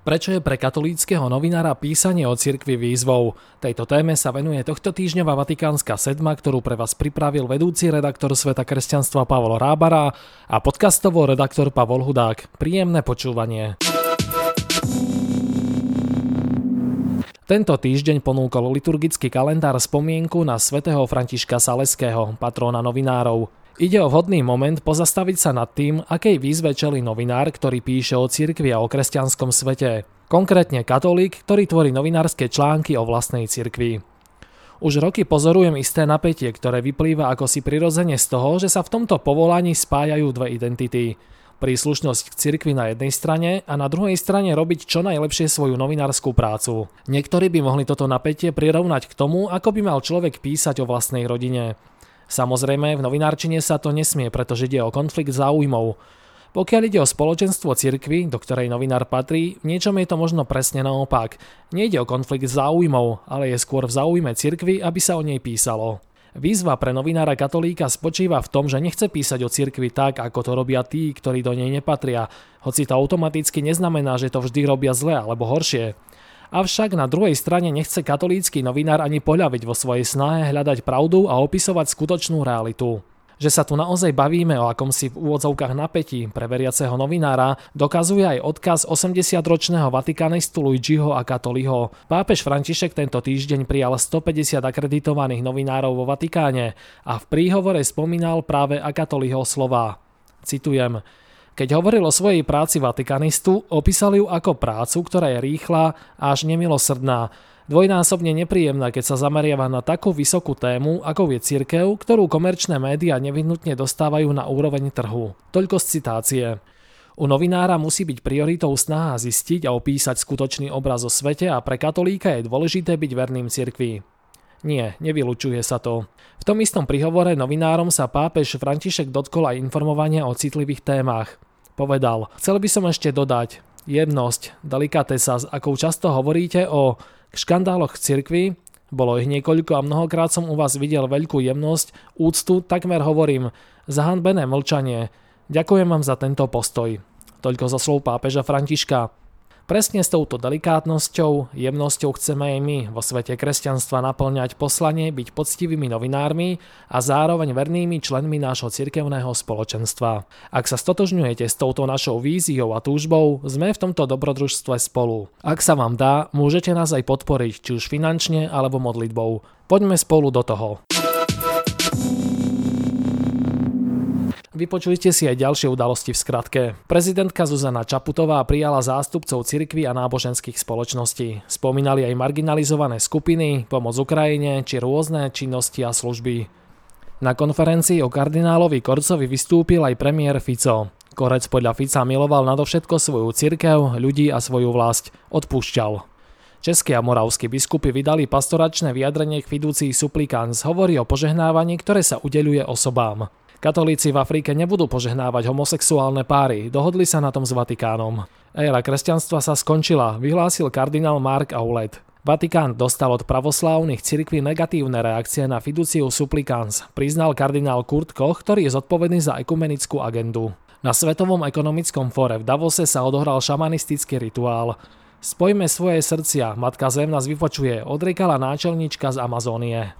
Prečo je pre katolíckého novinára písanie o cirkvi výzvou? Tejto téme sa venuje tohto týždňová Vatikánska sedma, ktorú pre vás pripravil vedúci redaktor Sveta kresťanstva Pavol Rábara a podcastovo redaktor Pavol Hudák. Príjemné počúvanie. Tento týždeň ponúkol liturgický kalendár spomienku na svätého Františka Saleského, patróna novinárov. Ide o vhodný moment pozastaviť sa nad tým, akej výzve čeli novinár, ktorý píše o cirkvi a o kresťanskom svete. Konkrétne katolík, ktorý tvorí novinárske články o vlastnej cirkvi. Už roky pozorujem isté napätie, ktoré vyplýva ako si prirodzene z toho, že sa v tomto povolaní spájajú dve identity. Príslušnosť k cirkvi na jednej strane a na druhej strane robiť čo najlepšie svoju novinárskú prácu. Niektorí by mohli toto napätie prirovnať k tomu, ako by mal človek písať o vlastnej rodine. Samozrejme, v novinárčine sa to nesmie, pretože ide o konflikt záujmov. Pokiaľ ide o spoločenstvo cirkvy, do ktorej novinár patrí, v niečom je to možno presne naopak. Nejde o konflikt záujmov, ale je skôr v záujme cirkvy, aby sa o nej písalo. Výzva pre novinára katolíka spočíva v tom, že nechce písať o cirkvi tak, ako to robia tí, ktorí do nej nepatria, hoci to automaticky neznamená, že to vždy robia zle alebo horšie. Avšak na druhej strane nechce katolícky novinár ani poľaviť vo svojej snahe hľadať pravdu a opisovať skutočnú realitu. Že sa tu naozaj bavíme o akomsi v úvodzovkách napätí pre veriaceho novinára, dokazuje aj odkaz 80-ročného vatikanistu Luigiho a Katoliho. Pápež František tento týždeň prijal 150 akreditovaných novinárov vo Vatikáne a v príhovore spomínal práve Akatoliho slova. Citujem, keď hovoril o svojej práci vatikanistu, opísal ju ako prácu, ktorá je rýchla až nemilosrdná, dvojnásobne nepríjemná, keď sa zameriava na takú vysokú tému, ako je cirkev, ktorú komerčné médiá nevyhnutne dostávajú na úroveň trhu. Toľko z citácie. U novinára musí byť prioritou snaha zistiť a opísať skutočný obraz o svete a pre katolíka je dôležité byť verným cirkvi. Nie, nevylučuje sa to. V tom istom prihovore novinárom sa pápež František dotkol aj informovania o citlivých témach. Povedal, chcel by som ešte dodať, jemnosť, delikatesa, s akou často hovoríte o škandáloch cirkvi, bolo ich niekoľko a mnohokrát som u vás videl veľkú jemnosť, úctu, takmer hovorím, zahanbené mlčanie. Ďakujem vám za tento postoj. Toľko zo slov pápeža Františka. Presne s touto delikátnosťou, jemnosťou chceme aj my vo svete kresťanstva naplňať poslanie byť poctivými novinármi a zároveň vernými členmi nášho cirkevného spoločenstva. Ak sa stotožňujete s touto našou víziou a túžbou, sme v tomto dobrodružstve spolu. Ak sa vám dá, môžete nás aj podporiť, či už finančne alebo modlitbou. Poďme spolu do toho. Vypočujte si aj ďalšie udalosti v skratke. Prezidentka Zuzana Čaputová prijala zástupcov cirkvy a náboženských spoločností. Spomínali aj marginalizované skupiny, pomoc Ukrajine či rôzne činnosti a služby. Na konferencii o kardinálovi Korcovi vystúpil aj premiér Fico. Korec podľa Fica miloval nadovšetko svoju cirkev, ľudí a svoju vlast. Odpúšťal. České a moravskí biskupy vydali pastoračné vyjadrenie k fidúcii suplikans. Hovorí o požehnávaní, ktoré sa udeľuje osobám. Katolíci v Afrike nebudú požehnávať homosexuálne páry, dohodli sa na tom s Vatikánom. Éra kresťanstva sa skončila, vyhlásil kardinál Mark Aulet. Vatikán dostal od pravoslávnych cirkví negatívne reakcie na fiduciu supplicans, priznal kardinál Kurt Koch, ktorý je zodpovedný za ekumenickú agendu. Na Svetovom ekonomickom fóre v Davose sa odohral šamanistický rituál. Spojme svoje srdcia, Matka Zem nás vypočuje, odriekala náčelníčka z Amazónie.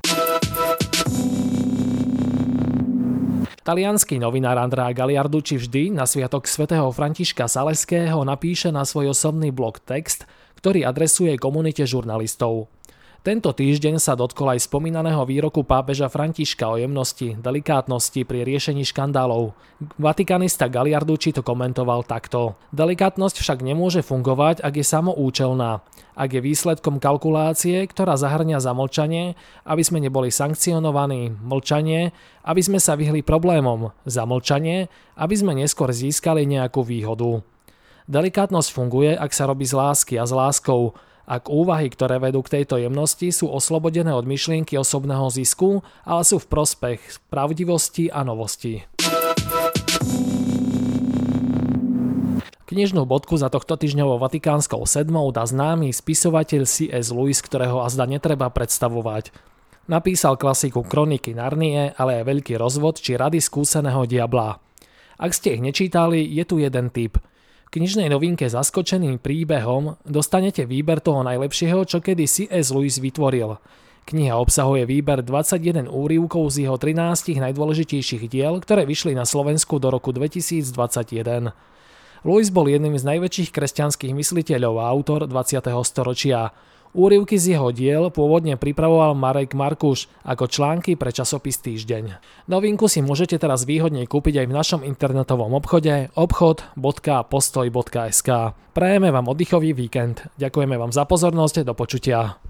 Talianský novinár Andrá Galiarducci vždy na sviatok svätého Františka Saleského napíše na svoj osobný blog text, ktorý adresuje komunite žurnalistov. Tento týždeň sa dotkol aj spomínaného výroku pápeža Františka o jemnosti, delikátnosti pri riešení škandálov. Vatikanista Galiarducci to komentoval takto. Delikátnosť však nemôže fungovať, ak je samoučelná, ak je výsledkom kalkulácie, ktorá zahrňa zamlčanie, aby sme neboli sankcionovaní, mlčanie, aby sme sa vyhli problémom, zamlčanie, aby sme neskôr získali nejakú výhodu. Delikátnosť funguje, ak sa robí z lásky a s láskou, ak úvahy, ktoré vedú k tejto jemnosti, sú oslobodené od myšlienky osobného zisku, ale sú v prospech pravdivosti a novosti. Knižnú bodku za tohto týždňovou Vatikánskou sedmou dá známy spisovateľ C.S. Lewis, ktorého azda netreba predstavovať. Napísal klasiku Kroniky Narnie, ale aj Veľký rozvod či Rady skúseného diabla. Ak ste ich nečítali, je tu jeden typ – knižnej novinke Zaskočeným príbehom dostanete výber toho najlepšieho, čo kedy C.S. Lewis vytvoril. Kniha obsahuje výber 21 úrivkov z jeho 13 najdôležitejších diel, ktoré vyšli na Slovensku do roku 2021. Lewis bol jedným z najväčších kresťanských mysliteľov a autor 20. storočia. Úrivky z jeho diel pôvodne pripravoval Marek Markuš ako články pre časopis Týždeň. Novinku si môžete teraz výhodne kúpiť aj v našom internetovom obchode obchod.postoj.sk. Prajeme vám oddychový víkend. Ďakujeme vám za pozornosť, do počutia.